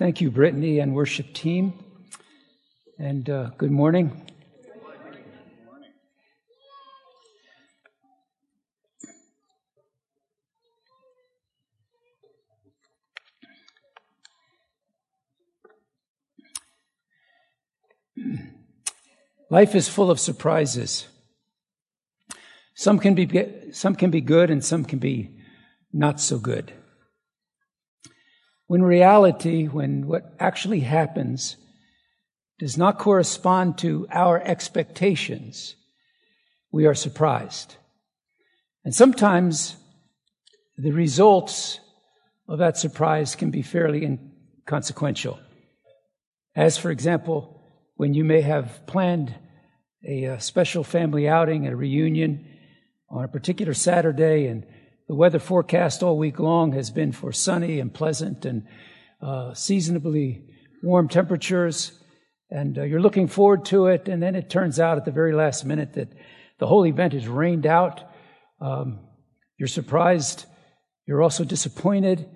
Thank you, Brittany and worship team. And uh, good morning. Life is full of surprises. Some can be, some can be good and some can be not so good. When reality, when what actually happens does not correspond to our expectations, we are surprised. And sometimes the results of that surprise can be fairly inconsequential. As, for example, when you may have planned a, a special family outing, a reunion on a particular Saturday, and the weather forecast all week long has been for sunny and pleasant and uh, seasonably warm temperatures. And uh, you're looking forward to it. And then it turns out at the very last minute that the whole event is rained out. Um, you're surprised. You're also disappointed.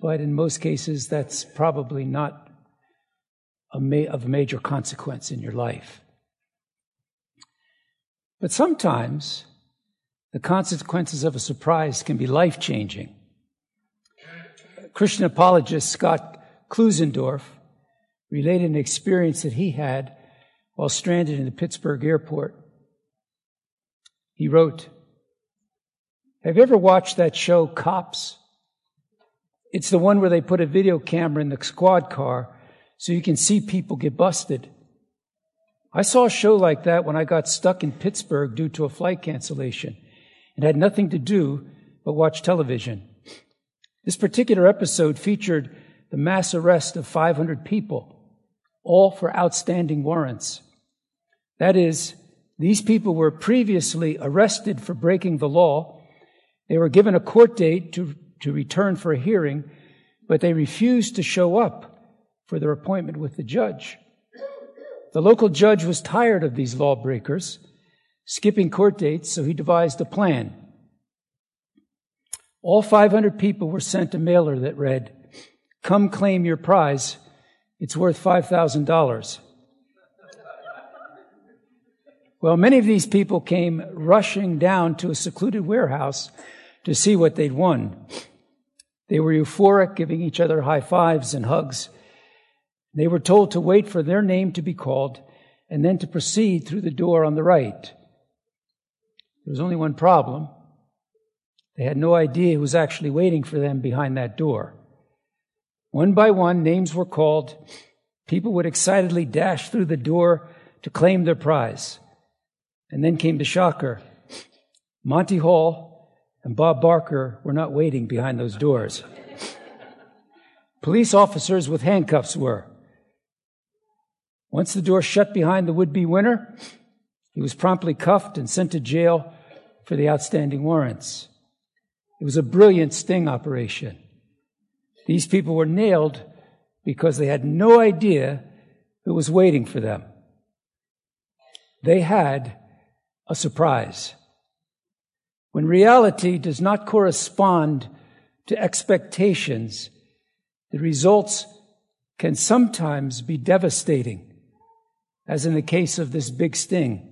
But in most cases, that's probably not ma- of major consequence in your life. But sometimes the consequences of a surprise can be life changing. Christian apologist Scott Klusendorf related an experience that he had while stranded in the Pittsburgh airport. He wrote, Have you ever watched that show, Cops? It's the one where they put a video camera in the squad car so you can see people get busted. I saw a show like that when I got stuck in Pittsburgh due to a flight cancellation and had nothing to do but watch television. This particular episode featured the mass arrest of 500 people, all for outstanding warrants. That is, these people were previously arrested for breaking the law. They were given a court date to, to return for a hearing, but they refused to show up for their appointment with the judge. The local judge was tired of these lawbreakers skipping court dates, so he devised a plan. All 500 people were sent a mailer that read, Come claim your prize. It's worth $5,000. Well, many of these people came rushing down to a secluded warehouse to see what they'd won. They were euphoric, giving each other high fives and hugs. They were told to wait for their name to be called and then to proceed through the door on the right. There was only one problem. They had no idea who was actually waiting for them behind that door. One by one, names were called. People would excitedly dash through the door to claim their prize. And then came the shocker. Monty Hall and Bob Barker were not waiting behind those doors. Police officers with handcuffs were. Once the door shut behind the would be winner, he was promptly cuffed and sent to jail for the outstanding warrants. It was a brilliant sting operation. These people were nailed because they had no idea who was waiting for them. They had a surprise. When reality does not correspond to expectations, the results can sometimes be devastating, as in the case of this big sting.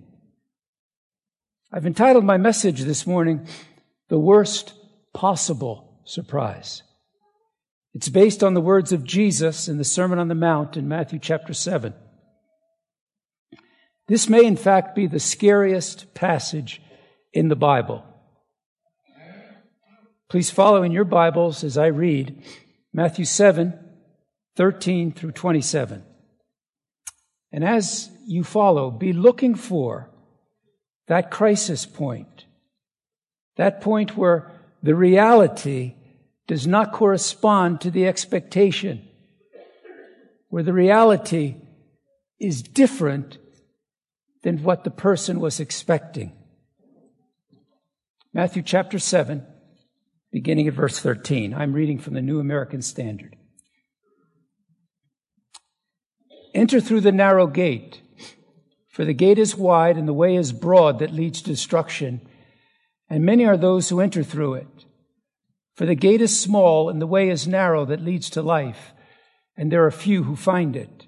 I've entitled my message this morning, The Worst Possible Surprise. It's based on the words of Jesus in the Sermon on the Mount in Matthew chapter 7. This may, in fact, be the scariest passage in the Bible. Please follow in your Bibles as I read Matthew 7, 13 through 27. And as you follow, be looking for that crisis point, that point where the reality does not correspond to the expectation, where the reality is different than what the person was expecting. Matthew chapter 7, beginning at verse 13. I'm reading from the New American Standard. Enter through the narrow gate. For the gate is wide and the way is broad that leads to destruction, and many are those who enter through it. For the gate is small and the way is narrow that leads to life, and there are few who find it.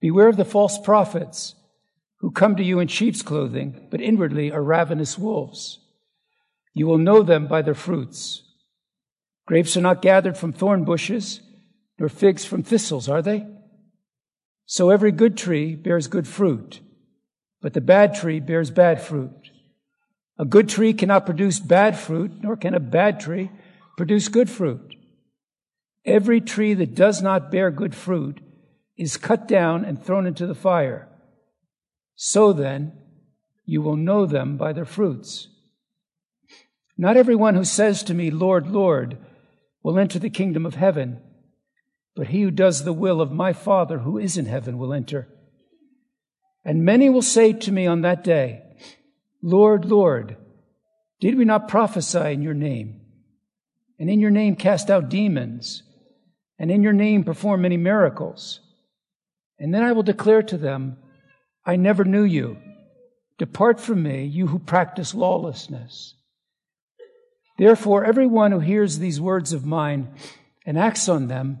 Beware of the false prophets who come to you in sheep's clothing, but inwardly are ravenous wolves. You will know them by their fruits. Grapes are not gathered from thorn bushes, nor figs from thistles, are they? So every good tree bears good fruit, but the bad tree bears bad fruit. A good tree cannot produce bad fruit, nor can a bad tree produce good fruit. Every tree that does not bear good fruit is cut down and thrown into the fire. So then, you will know them by their fruits. Not everyone who says to me, Lord, Lord, will enter the kingdom of heaven, but he who does the will of my Father who is in heaven will enter. And many will say to me on that day, Lord, Lord, did we not prophesy in your name? And in your name cast out demons? And in your name perform many miracles? And then I will declare to them, I never knew you. Depart from me, you who practice lawlessness. Therefore, everyone who hears these words of mine and acts on them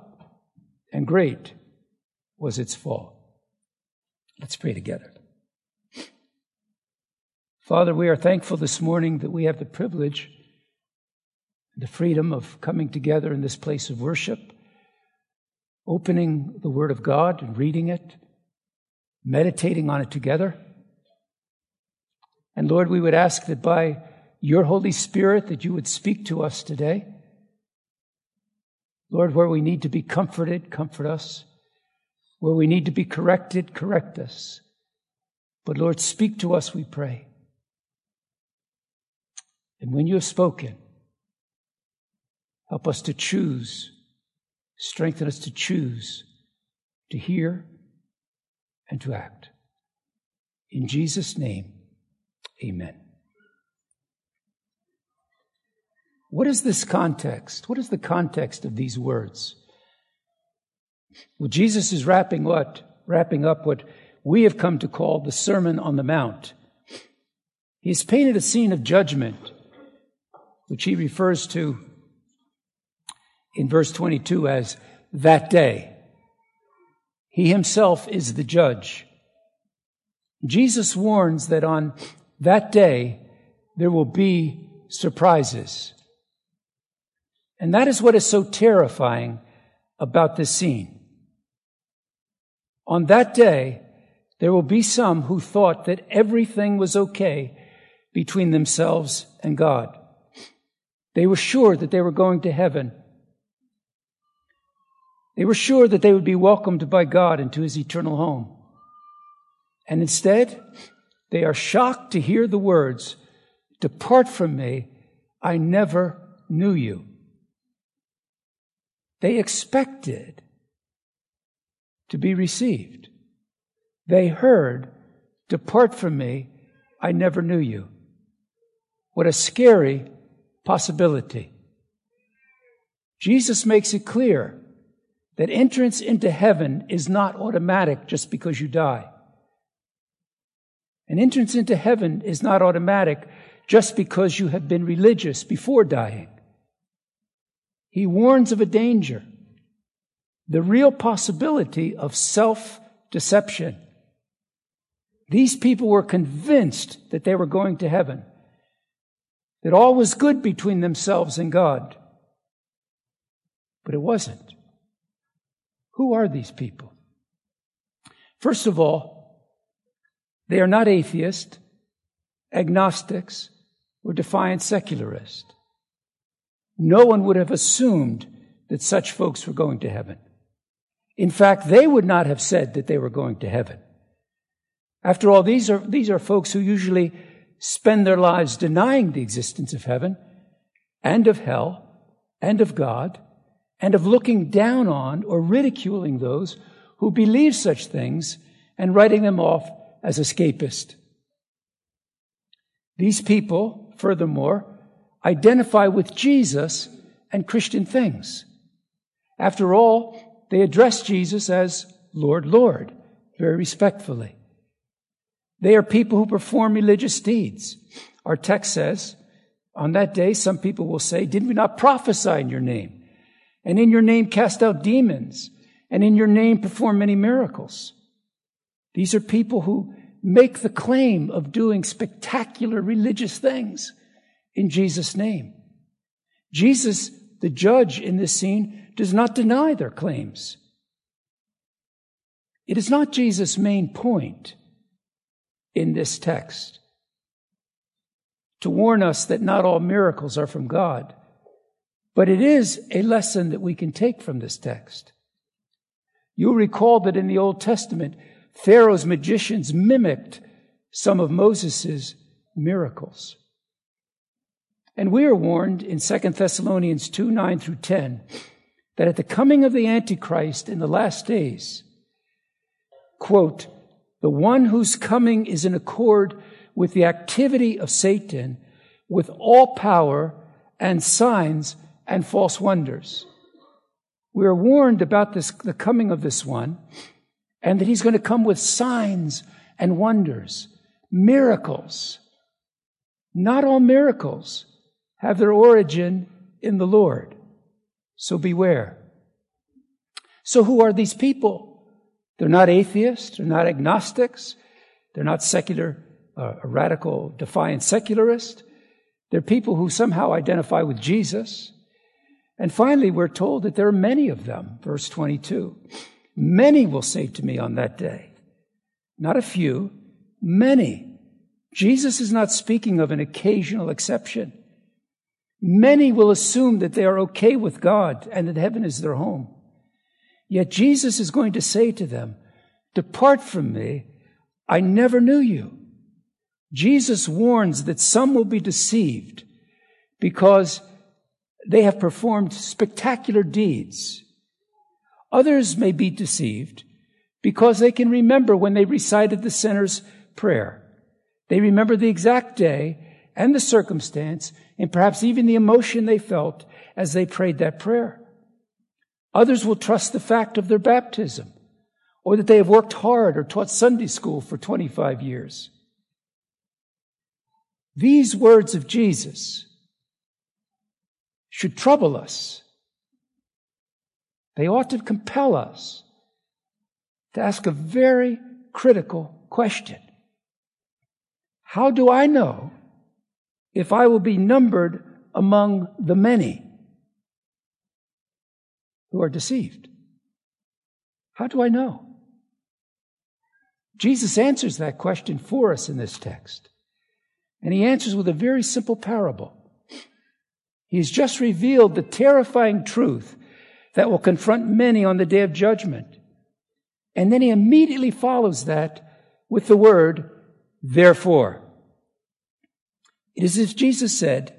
and great was its fall. Let's pray together. Father, we are thankful this morning that we have the privilege, the freedom of coming together in this place of worship, opening the Word of God and reading it meditating on it together. And Lord, we would ask that by your Holy Spirit that you would speak to us today. Lord, where we need to be comforted, comfort us. Where we need to be corrected, correct us. But Lord, speak to us, we pray. And when you have spoken, help us to choose, strengthen us to choose to hear and to act. In Jesus' name, amen. What is this context? What is the context of these words? Well, Jesus is wrapping what? Wrapping up what we have come to call the Sermon on the Mount. He's painted a scene of judgment, which he refers to in verse 22 as that day. He himself is the judge. Jesus warns that on that day there will be surprises. And that is what is so terrifying about this scene. On that day, there will be some who thought that everything was okay between themselves and God. They were sure that they were going to heaven they were sure that they would be welcomed by God into his eternal home. And instead, they are shocked to hear the words, Depart from me, I never knew you. They expected to be received. They heard, Depart from me, I never knew you. What a scary possibility. Jesus makes it clear that entrance into heaven is not automatic just because you die. An entrance into heaven is not automatic just because you have been religious before dying. He warns of a danger, the real possibility of self deception. These people were convinced that they were going to heaven, that all was good between themselves and God. But it wasn't. Who are these people? First of all, they are not atheists, agnostics, or defiant secularists. No one would have assumed that such folks were going to heaven. In fact, they would not have said that they were going to heaven. After all, these are, these are folks who usually spend their lives denying the existence of heaven and of hell and of God and of looking down on or ridiculing those who believe such things and writing them off as escapist. These people, furthermore, identify with Jesus and Christian things. After all, they address Jesus as Lord, Lord, very respectfully. They are people who perform religious deeds. Our text says, on that day, some people will say, Did we not prophesy in your name? And in your name cast out demons? And in your name perform many miracles? These are people who make the claim of doing spectacular religious things in Jesus' name. Jesus, the judge in this scene, does not deny their claims. It is not Jesus' main point in this text to warn us that not all miracles are from God, but it is a lesson that we can take from this text. You'll recall that in the Old Testament, Pharaoh's magicians mimicked some of Moses' miracles. And we are warned in 2 Thessalonians 2 9 through 10 that at the coming of the Antichrist in the last days, quote, the one whose coming is in accord with the activity of Satan, with all power and signs and false wonders. We are warned about this, the coming of this one, and that he's going to come with signs and wonders, miracles. Not all miracles have their origin in the Lord. So beware. So who are these people? They're not atheists. They're not agnostics. They're not secular, uh, radical, defiant secularists. They're people who somehow identify with Jesus. And finally, we're told that there are many of them. Verse 22. Many will say to me on that day. Not a few, many. Jesus is not speaking of an occasional exception. Many will assume that they are okay with God and that heaven is their home. Yet Jesus is going to say to them, Depart from me, I never knew you. Jesus warns that some will be deceived because they have performed spectacular deeds. Others may be deceived because they can remember when they recited the sinner's prayer. They remember the exact day and the circumstance and perhaps even the emotion they felt as they prayed that prayer. Others will trust the fact of their baptism or that they have worked hard or taught Sunday school for 25 years. These words of Jesus should trouble us. They ought to compel us to ask a very critical question. How do I know if I will be numbered among the many who are deceived? How do I know? Jesus answers that question for us in this text. And he answers with a very simple parable. He has just revealed the terrifying truth that will confront many on the day of judgment. And then he immediately follows that with the word, therefore. It is as Jesus said,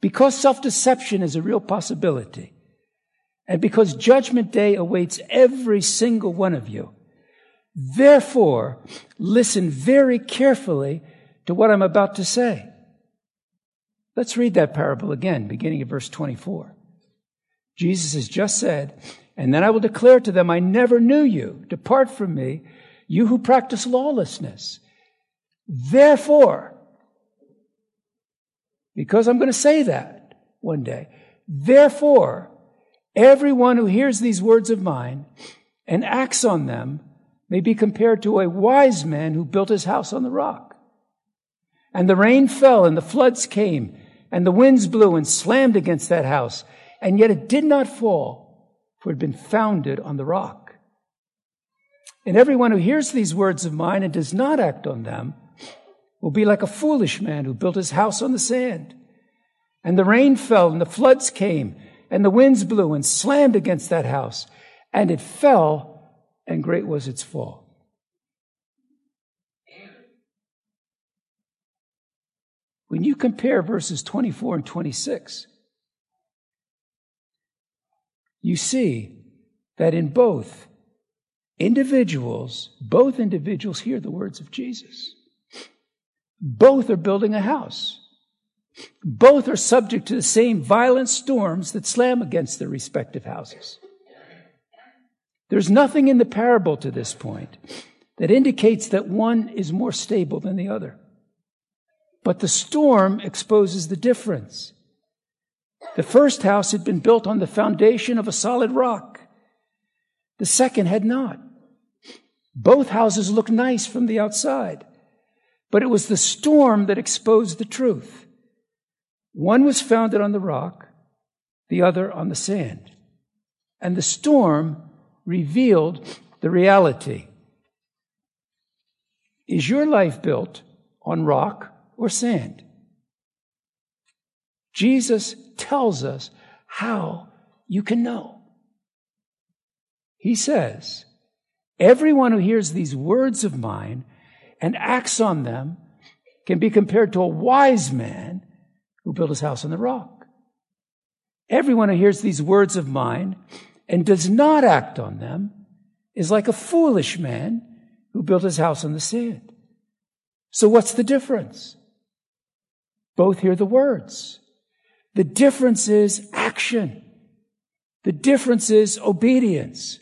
because self-deception is a real possibility, and because judgment day awaits every single one of you, therefore listen very carefully to what I'm about to say. Let's read that parable again, beginning at verse 24. Jesus has just said, and then I will declare to them, I never knew you. Depart from me, you who practice lawlessness. Therefore, because I'm going to say that one day. Therefore, everyone who hears these words of mine and acts on them may be compared to a wise man who built his house on the rock. And the rain fell and the floods came and the winds blew and slammed against that house. And yet it did not fall for it had been founded on the rock. And everyone who hears these words of mine and does not act on them will be like a foolish man who built his house on the sand. And the rain fell and the floods came and the winds blew and slammed against that house and it fell and great was its fall. When you compare verses 24 and 26, you see that in both individuals, both individuals hear the words of Jesus. Both are building a house. Both are subject to the same violent storms that slam against their respective houses. There's nothing in the parable to this point that indicates that one is more stable than the other. But the storm exposes the difference. The first house had been built on the foundation of a solid rock. The second had not. Both houses looked nice from the outside, but it was the storm that exposed the truth. One was founded on the rock, the other on the sand. And the storm revealed the reality. Is your life built on rock or sand? Jesus tells us how you can know. He says, Everyone who hears these words of mine and acts on them can be compared to a wise man who built his house on the rock. Everyone who hears these words of mine and does not act on them is like a foolish man who built his house on the sand. So what's the difference? Both hear the words. The difference is action. The difference is obedience.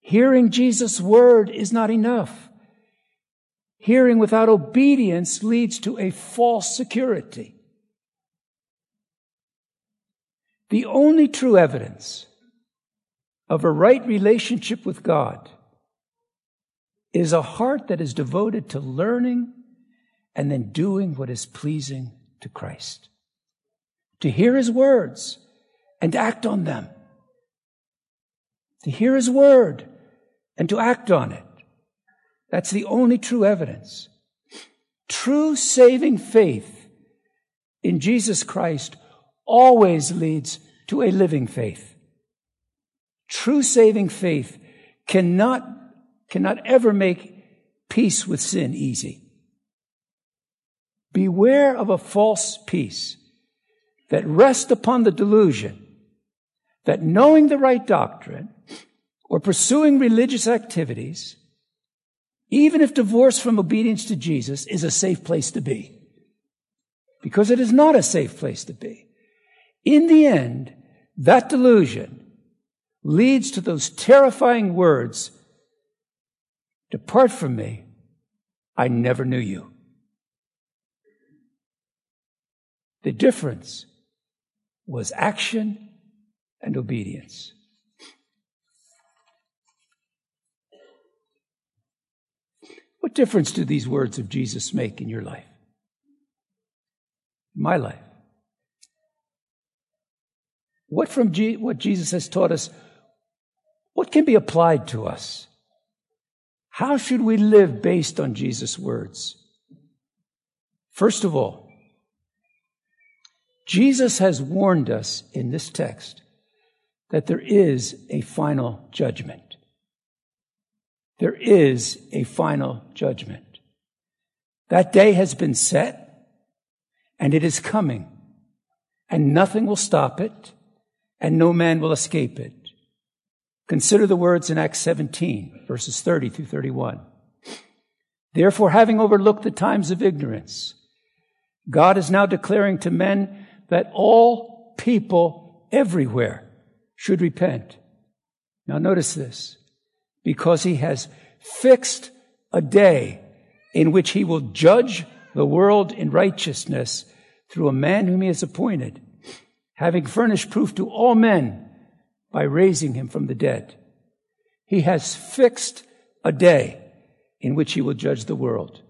Hearing Jesus' word is not enough. Hearing without obedience leads to a false security. The only true evidence of a right relationship with God is a heart that is devoted to learning and then doing what is pleasing to Christ. To hear his words and act on them. To hear his word and to act on it. That's the only true evidence. True saving faith in Jesus Christ always leads to a living faith. True saving faith cannot, cannot ever make peace with sin easy. Beware of a false peace that rests upon the delusion that knowing the right doctrine or pursuing religious activities, even if divorce from obedience to Jesus, is a safe place to be. Because it is not a safe place to be. In the end, that delusion leads to those terrifying words Depart from me, I never knew you. The difference was action and obedience. What difference do these words of Jesus make in your life? My life. What from G- what Jesus has taught us, what can be applied to us? How should we live based on Jesus' words? First of all, Jesus has warned us in this text that there is a final judgment. There is a final judgment. That day has been set and it is coming and nothing will stop it and no man will escape it. Consider the words in Acts 17, verses 30 through 31. Therefore, having overlooked the times of ignorance, God is now declaring to men that all people everywhere should repent. Now notice this. Because he has fixed a day in which he will judge the world in righteousness through a man whom he has appointed having furnished proof to all men by raising him from the dead. He has fixed a day in which he will judge the world.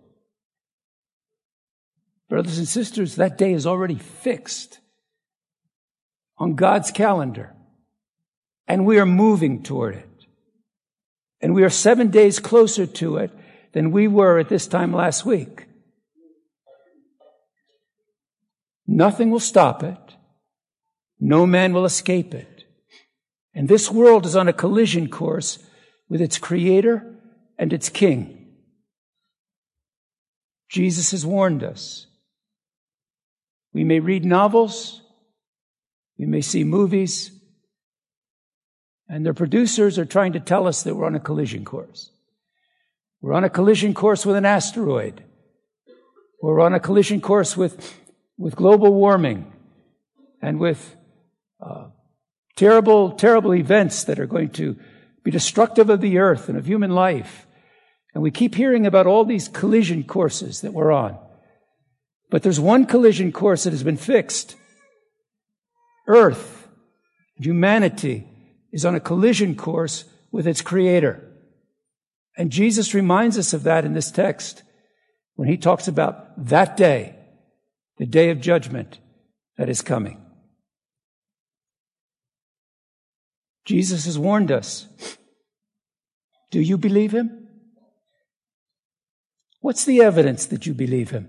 Brothers and sisters, that day is already fixed on God's calendar, and we are moving toward it. And we are seven days closer to it than we were at this time last week. Nothing will stop it. No man will escape it. And this world is on a collision course with its creator and its king. Jesus has warned us. We may read novels, we may see movies, And their producers are trying to tell us that we're on a collision course. We're on a collision course with an asteroid. We're on a collision course with, with global warming and with uh, terrible, terrible events that are going to be destructive of the earth and of human life. And we keep hearing about all these collision courses that we're on. But there's one collision course that has been fixed. Earth, humanity, is on a collision course with its creator. And Jesus reminds us of that in this text when he talks about that day, the day of judgment that is coming. Jesus has warned us. Do you believe him? What's the evidence that you believe him?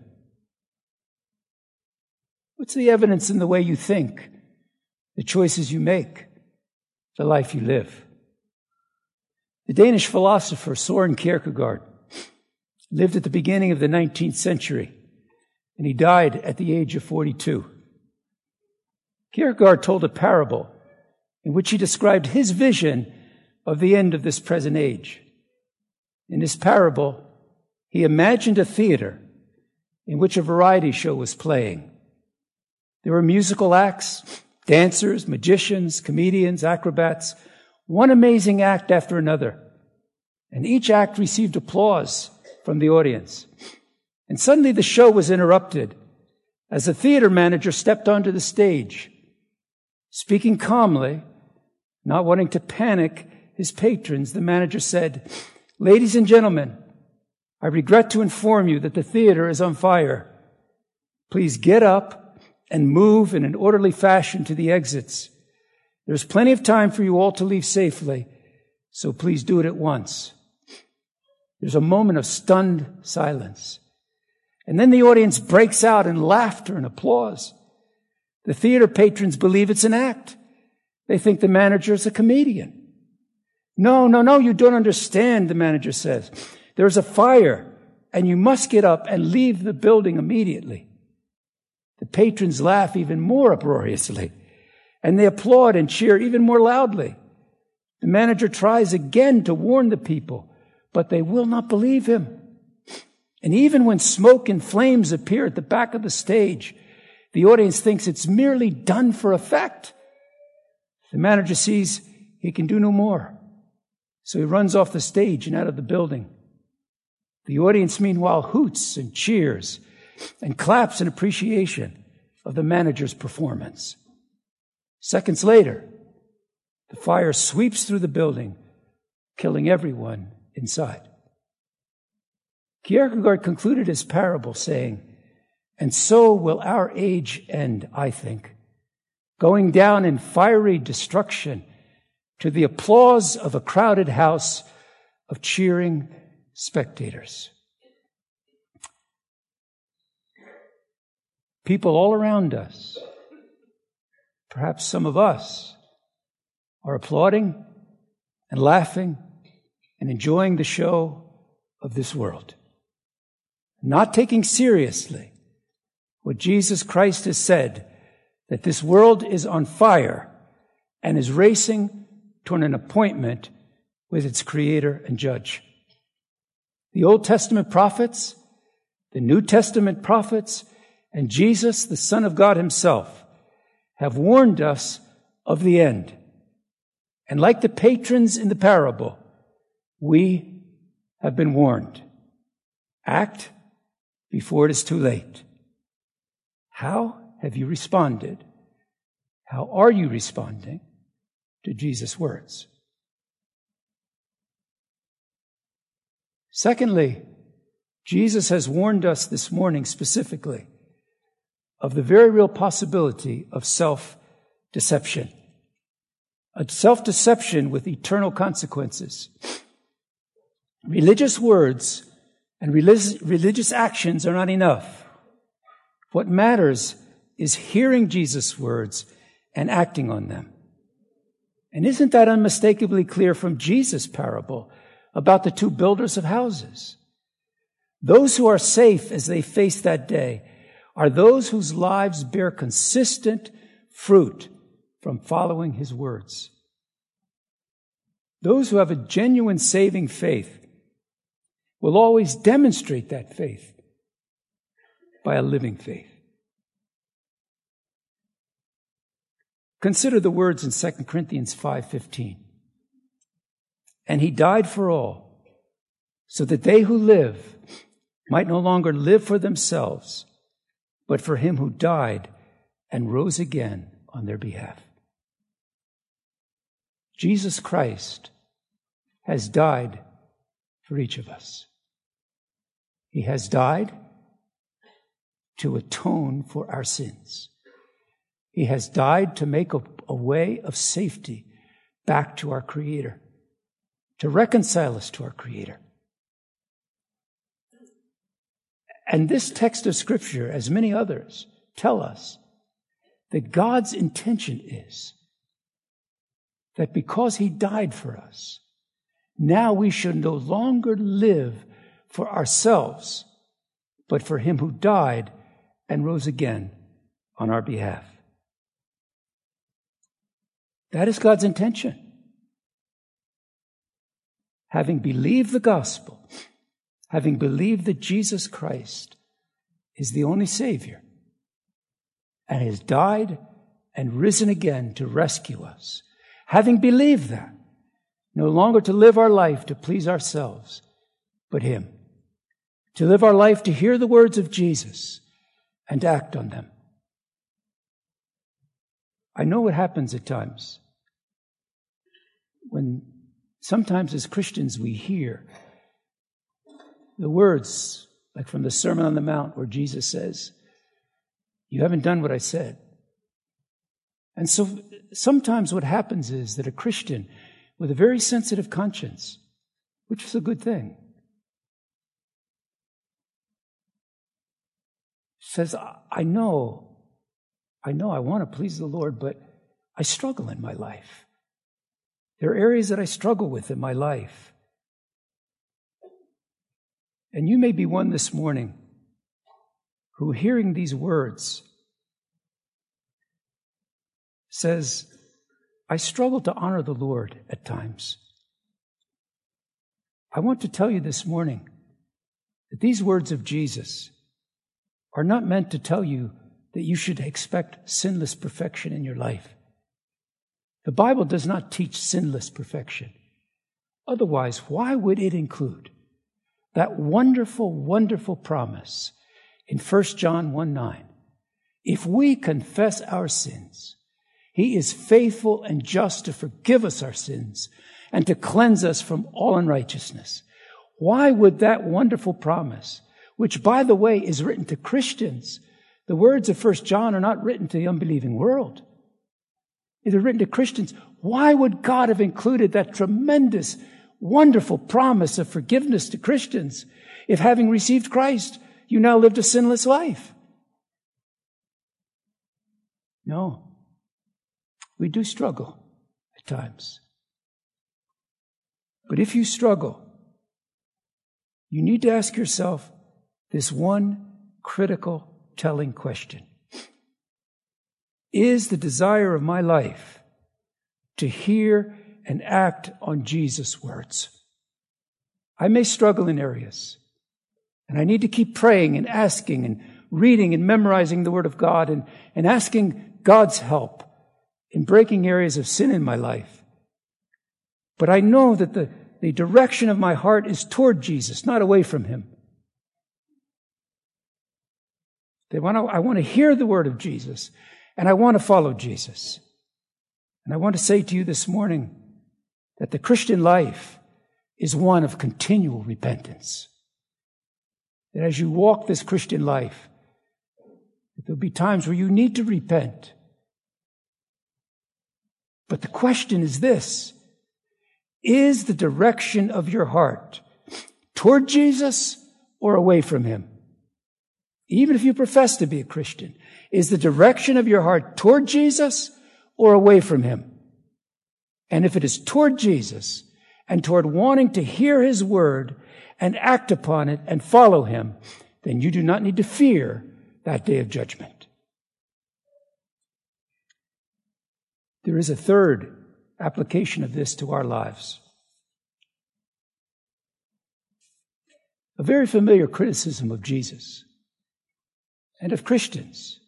What's the evidence in the way you think, the choices you make, the life you live? The Danish philosopher Soren Kierkegaard lived at the beginning of the 19th century, and he died at the age of 42. Kierkegaard told a parable in which he described his vision of the end of this present age. In his parable, he imagined a theater in which a variety show was playing. There were musical acts, dancers, magicians, comedians, acrobats, one amazing act after another. And each act received applause from the audience. And suddenly the show was interrupted as the theater manager stepped onto the stage. Speaking calmly, not wanting to panic his patrons, the manager said, Ladies and gentlemen, I regret to inform you that the theater is on fire. Please get up and move in an orderly fashion to the exits. There's plenty of time for you all to leave safely, so please do it at once. There's a moment of stunned silence. And then the audience breaks out in laughter and applause. The theater patrons believe it's an act. They think the manager is a comedian. No, no, no, you don't understand, the manager says. There's a fire and you must get up and leave the building immediately. The patrons laugh even more uproariously and they applaud and cheer even more loudly. The manager tries again to warn the people, but they will not believe him. And even when smoke and flames appear at the back of the stage, the audience thinks it's merely done for effect. The manager sees he can do no more. So he runs off the stage and out of the building. The audience, meanwhile, hoots and cheers and claps in appreciation of the manager's performance. Seconds later, the fire sweeps through the building, killing everyone inside. Kierkegaard concluded his parable saying, And so will our age end, I think going down in fiery destruction to the applause of a crowded house of cheering spectators. People all around us, perhaps some of us, are applauding and laughing and enjoying the show of this world, not taking seriously what Jesus Christ has said that this world is on fire and is racing toward an appointment with its creator and judge. The Old Testament prophets, the New Testament prophets, and Jesus, the Son of God himself, have warned us of the end. And like the patrons in the parable, we have been warned. Act before it is too late. How? have you responded? How are you responding to Jesus' words? Secondly, Jesus has warned us this morning specifically of the very real possibility of self deception. A self deception with eternal consequences. Religious words and religious actions are not enough. What matters is hearing Jesus' words and acting on them. And isn't that unmistakably clear from Jesus' parable about the two builders of houses? Those who are safe as they face that day are those whose lives bear consistent fruit from following his words. Those who have a genuine saving faith will always demonstrate that faith by a living faith. Consider the words in 2 Corinthians 5:15. And he died for all, so that they who live might no longer live for themselves, but for him who died and rose again on their behalf. Jesus Christ has died for each of us. He has died to atone for our sins. He has died to make a, a, way of safety back to our Creator, to reconcile us to our Creator. And this text of Scripture, as many others, tell us that God's intention is that because He died for us, now we should no longer live for ourselves, but for Him who died and rose again on our behalf. That is God's intention. Having believed the gospel, having believed that Jesus Christ is the only Savior and has died and risen again to rescue us, having believed that, no longer to live our life to please ourselves, but Him, to live our life to hear the words of Jesus and act on them. I know what happens at times when sometimes as Christians we hear the words, like from the Sermon on the Mount, where Jesus says, You haven't done what I said. And so sometimes what happens is that a Christian with a very sensitive conscience, which is a good thing, says, I know, I know I want to please the Lord, but I struggle in my life. There are areas that I struggle with in my life. And you may be one this morning who, hearing these words, says, I struggle to honor the Lord at times. I want to tell you this morning that these words of Jesus are not meant to tell you that you should expect sinless perfection in your life. The Bible does not teach sinless perfection. Otherwise, why would it include that wonderful, wonderful promise in 1 John 1 9. If we confess our sins, he is faithful and just to forgive us our sins and to cleanse us from all unrighteousness. Why would that wonderful promise, which by the way is written to Christians, the words of 1 John are not written to the unbelieving world. They're written to Christians. Why would God have included that tremendous wonderful promise of forgiveness to Christians if having received Christ, you now lived a sinless life. No. We do struggle at times. But if you struggle, you need to ask yourself this one critical telling question. Is the desire of my life to hear and act on Jesus' words. I may struggle in areas, and I need to keep praying and asking and reading and memorizing the Word of God and, and asking God's help in breaking areas of sin in my life. But I know that the, the direction of my heart is toward Jesus, not away from Him. They want to, I want to hear the Word of Jesus, and I want to follow Jesus. And I want to say to you this morning, that the Christian life is one of continual repentance. That as you walk this Christian life, there'll be times where you need to repent. But the question is this Is the direction of your heart toward Jesus or away from Him? Even if you profess to be a Christian, is the direction of your heart toward Jesus or away from Him? And if it is toward Jesus and toward wanting to hear his word and act upon it and follow him, then you do not need to fear that day of judgment. There is a third application of this to our lives. A very familiar criticism of Jesus and of Christians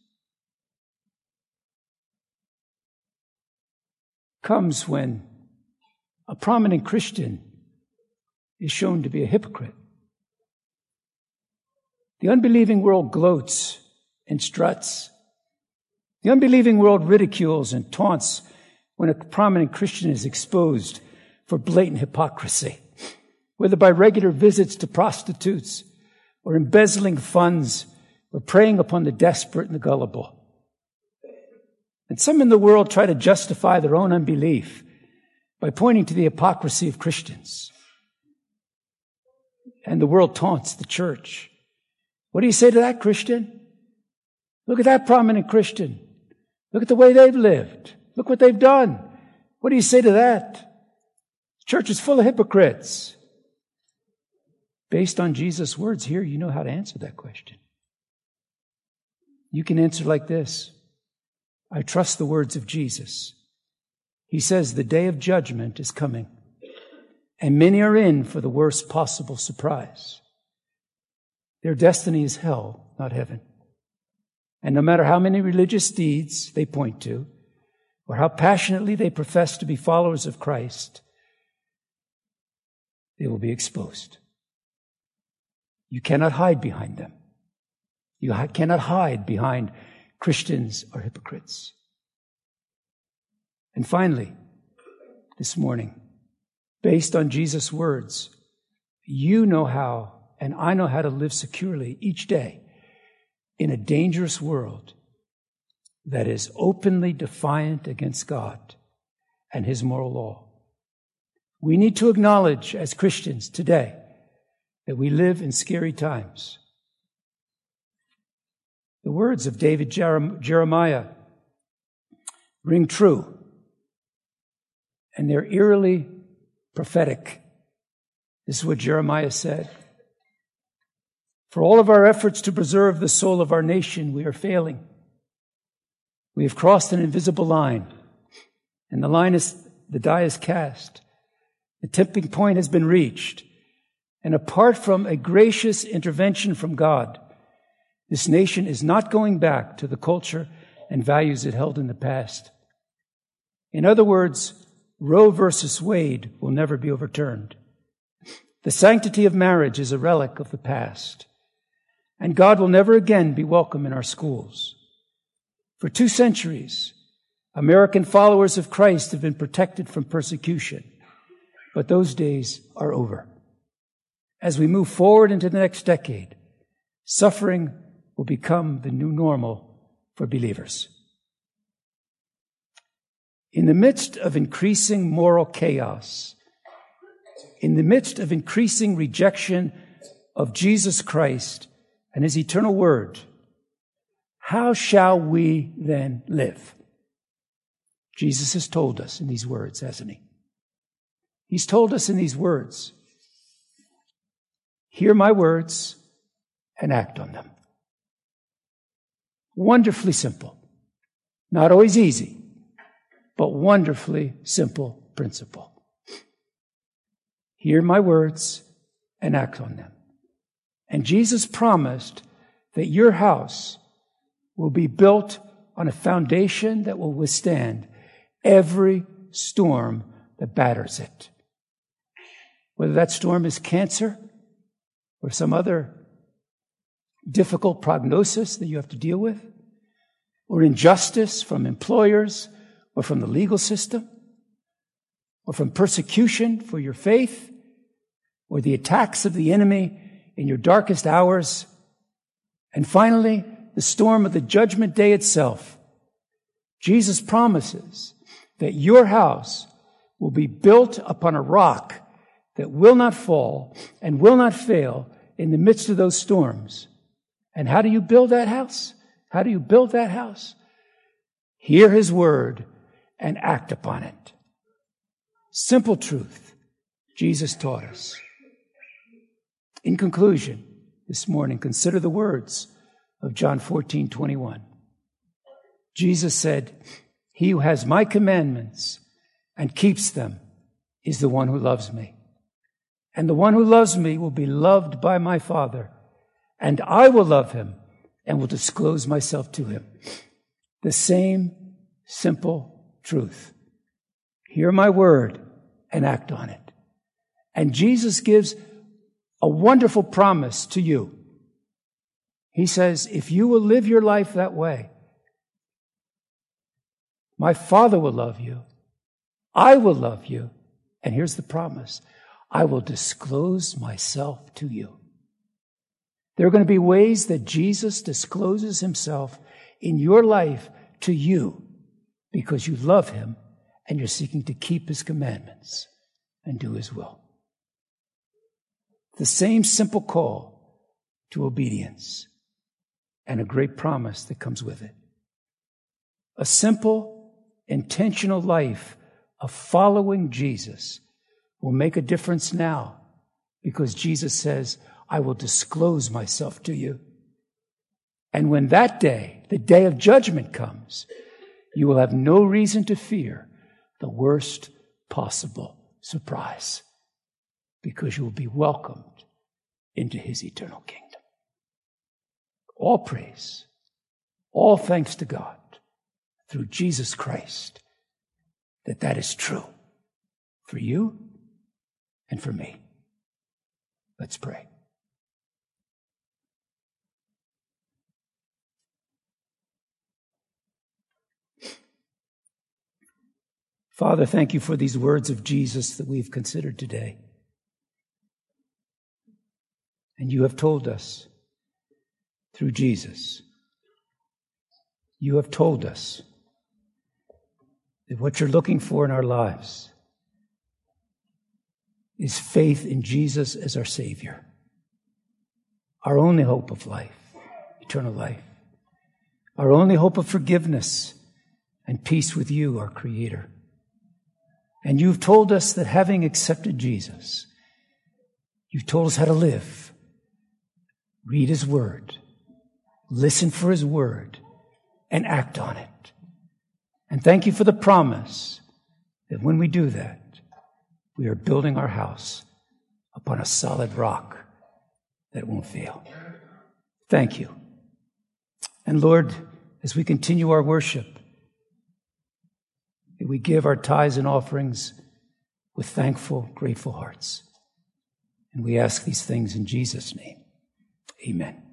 comes when a prominent Christian is shown to be a hypocrite. The unbelieving world gloats and struts. The unbelieving world ridicules and taunts when a prominent Christian is exposed for blatant hypocrisy, whether by regular visits to prostitutes or embezzling funds or preying upon the desperate and the gullible. And some in the world try to justify their own unbelief by pointing to the hypocrisy of Christians. And the world taunts the church. What do you say to that Christian? Look at that prominent Christian. Look at the way they've lived. Look what they've done. What do you say to that? The church is full of hypocrites. Based on Jesus' words here, you know how to answer that question. You can answer like this I trust the words of Jesus. He says the day of judgment is coming, and many are in for the worst possible surprise. Their destiny is hell, not heaven. And no matter how many religious deeds they point to, or how passionately they profess to be followers of Christ, they will be exposed. You cannot hide behind them. You cannot hide behind Christians are hypocrites. And finally, this morning, based on Jesus' words, you know how, and I know how to live securely each day in a dangerous world that is openly defiant against God and His moral law. We need to acknowledge as Christians today that we live in scary times. The words of David Jeremiah ring true, and they're eerily prophetic. This is what Jeremiah said. For all of our efforts to preserve the soul of our nation, we are failing. We have crossed an invisible line, and the line is, the die is cast. The tipping point has been reached. And apart from a gracious intervention from God, this nation is not going back to the culture and values it held in the past. In other words, Roe versus Wade will never be overturned. The sanctity of marriage is a relic of the past and God will never again be welcome in our schools. For two centuries, American followers of Christ have been protected from persecution, but those days are over. As we move forward into the next decade, suffering will become the new normal for believers. In the midst of increasing moral chaos, in the midst of increasing rejection of Jesus Christ, and his eternal word, how shall we then live? Jesus has told us in these words, hasn't he? He's told us in these words, hear my words and act on them. Wonderfully simple. Not always easy, but wonderfully simple principle. Hear my words and act on them. And Jesus promised that your house will be built on a foundation that will withstand every storm that batters it. Whether that storm is cancer or some other difficult prognosis that you have to deal with, or injustice from employers or from the legal system, or from persecution for your faith, or the attacks of the enemy in your darkest hours. And finally, the storm of the judgment day itself. Jesus promises that your house will be built upon a rock that will not fall and will not fail in the midst of those storms. And how do you build that house? How do you build that house? Hear his word and act upon it. Simple truth Jesus taught us. In conclusion, this morning, consider the words of John 14, 21. Jesus said, He who has my commandments and keeps them is the one who loves me. And the one who loves me will be loved by my Father, and I will love him and will disclose myself to him. The same simple truth. Hear my word and act on it. And Jesus gives a wonderful promise to you. He says, if you will live your life that way, my Father will love you. I will love you. And here's the promise I will disclose myself to you. There are going to be ways that Jesus discloses himself in your life to you because you love him and you're seeking to keep his commandments and do his will. The same simple call to obedience and a great promise that comes with it. A simple, intentional life of following Jesus will make a difference now because Jesus says, I will disclose myself to you. And when that day, the day of judgment comes, you will have no reason to fear the worst possible surprise because you will be welcomed into his eternal kingdom. All praise, all thanks to God through Jesus Christ that that is true for you and for me. Let's pray. Father, thank you for these words of Jesus that we've considered today. And you have told us through Jesus, you have told us that what you're looking for in our lives is faith in Jesus as our Savior, our only hope of life, eternal life, our only hope of forgiveness and peace with you, our Creator. And you've told us that having accepted Jesus, you've told us how to live, read His Word, listen for His Word, and act on it. And thank you for the promise that when we do that, we are building our house upon a solid rock that won't fail. Thank you. And Lord, as we continue our worship, we give our tithes and offerings with thankful, grateful hearts. And we ask these things in Jesus' name. Amen.